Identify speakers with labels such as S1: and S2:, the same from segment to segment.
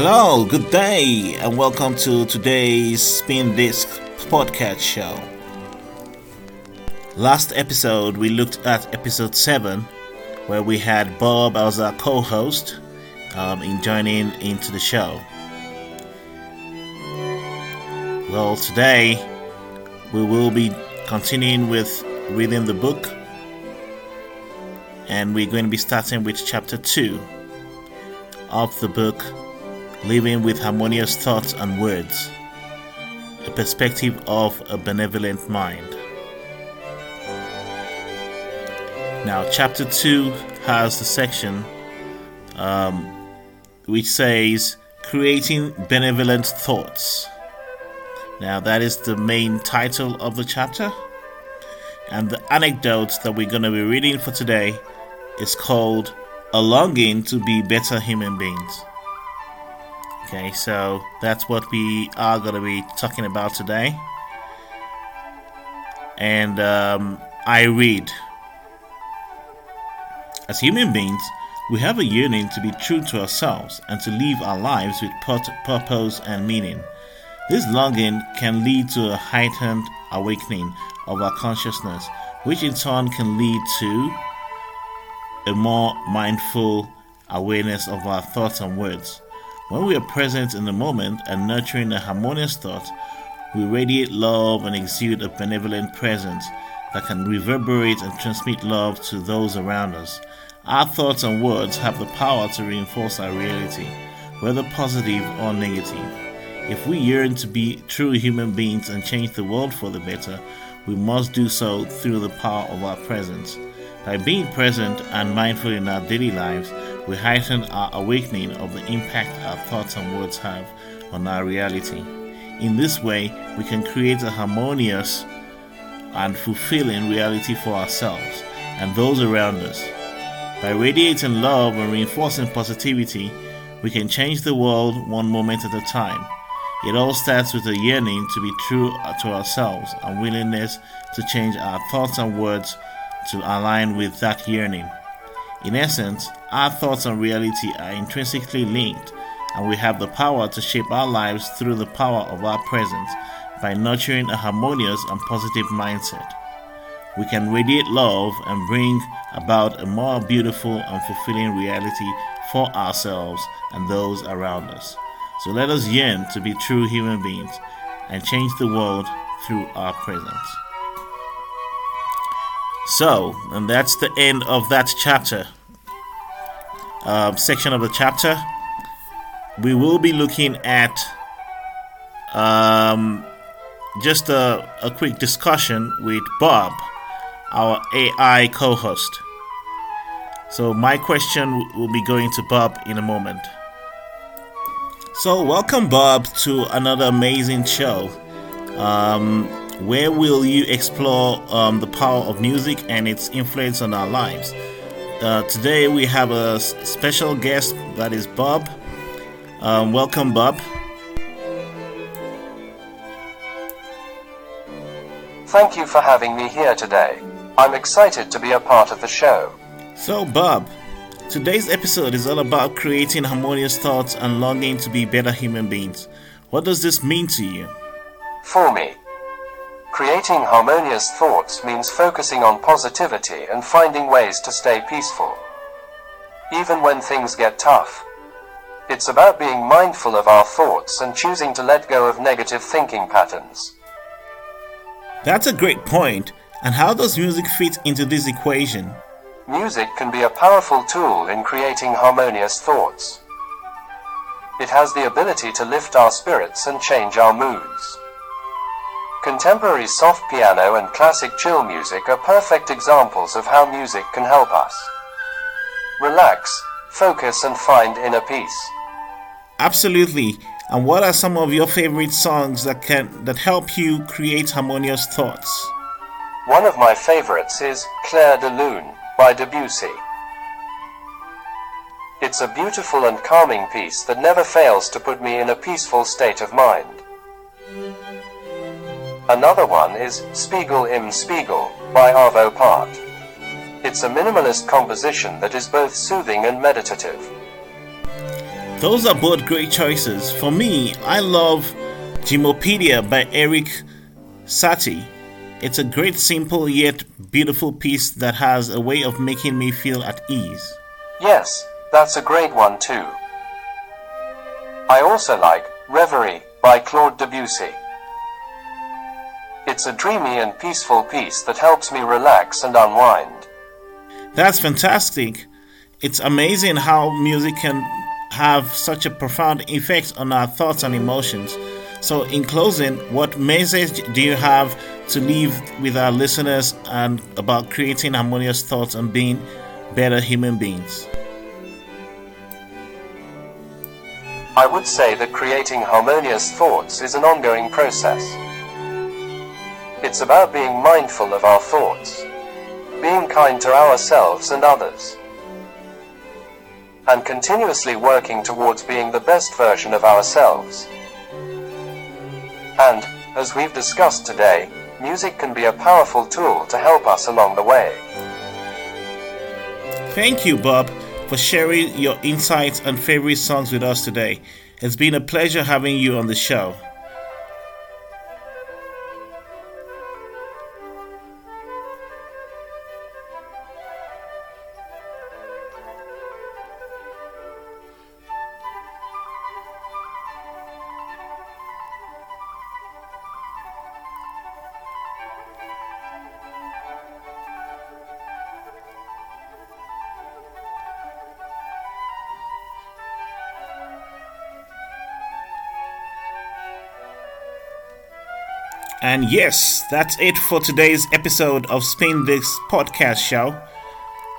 S1: Hello, good day, and welcome to today's Spin Disc podcast show. Last episode, we looked at episode 7, where we had Bob as our co host um, in joining into the show. Well, today we will be continuing with reading the book, and we're going to be starting with chapter 2 of the book Living with Harmonious Thoughts and Words A Perspective of a Benevolent Mind. Now, chapter 2 has the section um, which says Creating Benevolent Thoughts. Now, that is the main title of the chapter. And the anecdote that we're going to be reading for today is called A Longing to Be Better Human Beings. Okay, so that's what we are going to be talking about today. And um, I read As human beings, we have a yearning to be true to ourselves and to live our lives with purpose and meaning. This longing can lead to a heightened awakening of our consciousness, which in turn can lead to a more mindful awareness of our thoughts and words. When we are present in the moment and nurturing a harmonious thought, we radiate love and exude a benevolent presence that can reverberate and transmit love to those around us. Our thoughts and words have the power to reinforce our reality, whether positive or negative. If we yearn to be true human beings and change the world for the better, we must do so through the power of our presence. By being present and mindful in our daily lives, we heighten our awakening of the impact our thoughts and words have on our reality. In this way, we can create a harmonious and fulfilling reality for ourselves and those around us. By radiating love and reinforcing positivity, we can change the world one moment at a time. It all starts with a yearning to be true to ourselves and willingness to change our thoughts and words to align with that yearning. In essence, our thoughts and reality are intrinsically linked, and we have the power to shape our lives through the power of our presence by nurturing a harmonious and positive mindset. We can radiate love and bring about a more beautiful and fulfilling reality for ourselves and those around us. So let us yearn to be true human beings and change the world through our presence. So, and that's the end of that chapter, uh, section of the chapter. We will be looking at um, just a, a quick discussion with Bob, our AI co host. So, my question will be going to Bob in a moment. So, welcome, Bob, to another amazing show. Um, where will you explore um, the power of music and its influence on our lives? Uh, today, we have a special guest that is Bob. Um, welcome, Bob.
S2: Thank you for having me here today. I'm excited to be a part of the show.
S1: So, Bob, Today's episode is all about creating harmonious thoughts and longing to be better human beings. What does this mean to you?
S2: For me, creating harmonious thoughts means focusing on positivity and finding ways to stay peaceful. Even when things get tough, it's about being mindful of our thoughts and choosing to let go of negative thinking patterns.
S1: That's a great point. And how does music fit into this equation?
S2: Music can be a powerful tool in creating harmonious thoughts. It has the ability to lift our spirits and change our moods. Contemporary soft piano and classic chill music are perfect examples of how music can help us. Relax, focus, and find inner peace.
S1: Absolutely. And what are some of your favorite songs that can that help you create harmonious thoughts?
S2: One of my favorites is Clair de Lune by Debussy. It's a beautiful and calming piece that never fails to put me in a peaceful state of mind. Another one is Spiegel im Spiegel by Arvo Pärt. It's a minimalist composition that is both soothing and meditative.
S1: Those are both great choices. For me, I love Gymopedia by Erik Satie. It's a great, simple yet beautiful piece that has a way of making me feel at ease.
S2: Yes, that's a great one too. I also like Reverie by Claude Debussy. It's a dreamy and peaceful piece that helps me relax and unwind.
S1: That's fantastic. It's amazing how music can have such a profound effect on our thoughts and emotions. So, in closing, what message do you have to leave with our listeners and about creating harmonious thoughts and being better human beings?
S2: I would say that creating harmonious thoughts is an ongoing process. It's about being mindful of our thoughts, being kind to ourselves and others, and continuously working towards being the best version of ourselves. And, as we've discussed today, music can be a powerful tool to help us along the way.
S1: Thank you, Bob, for sharing your insights and favorite songs with us today. It's been a pleasure having you on the show. And yes, that's it for today's episode of Spin Disc podcast show.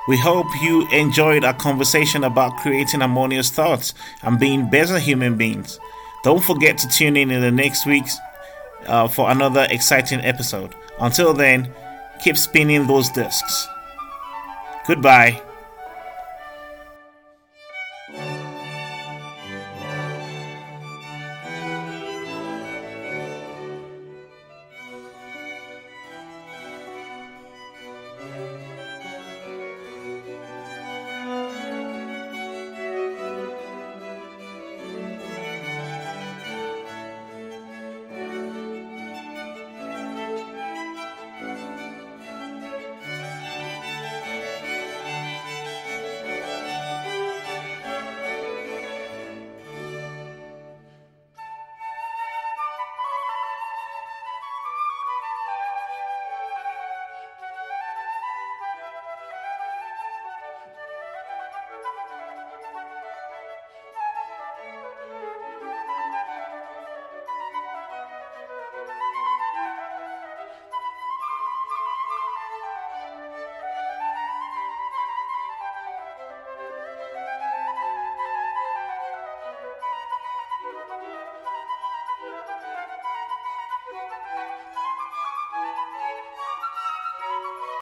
S1: We hope you enjoyed our conversation about creating harmonious thoughts and being better human beings. Don't forget to tune in in the next weeks uh, for another exciting episode. Until then, keep spinning those discs. Goodbye.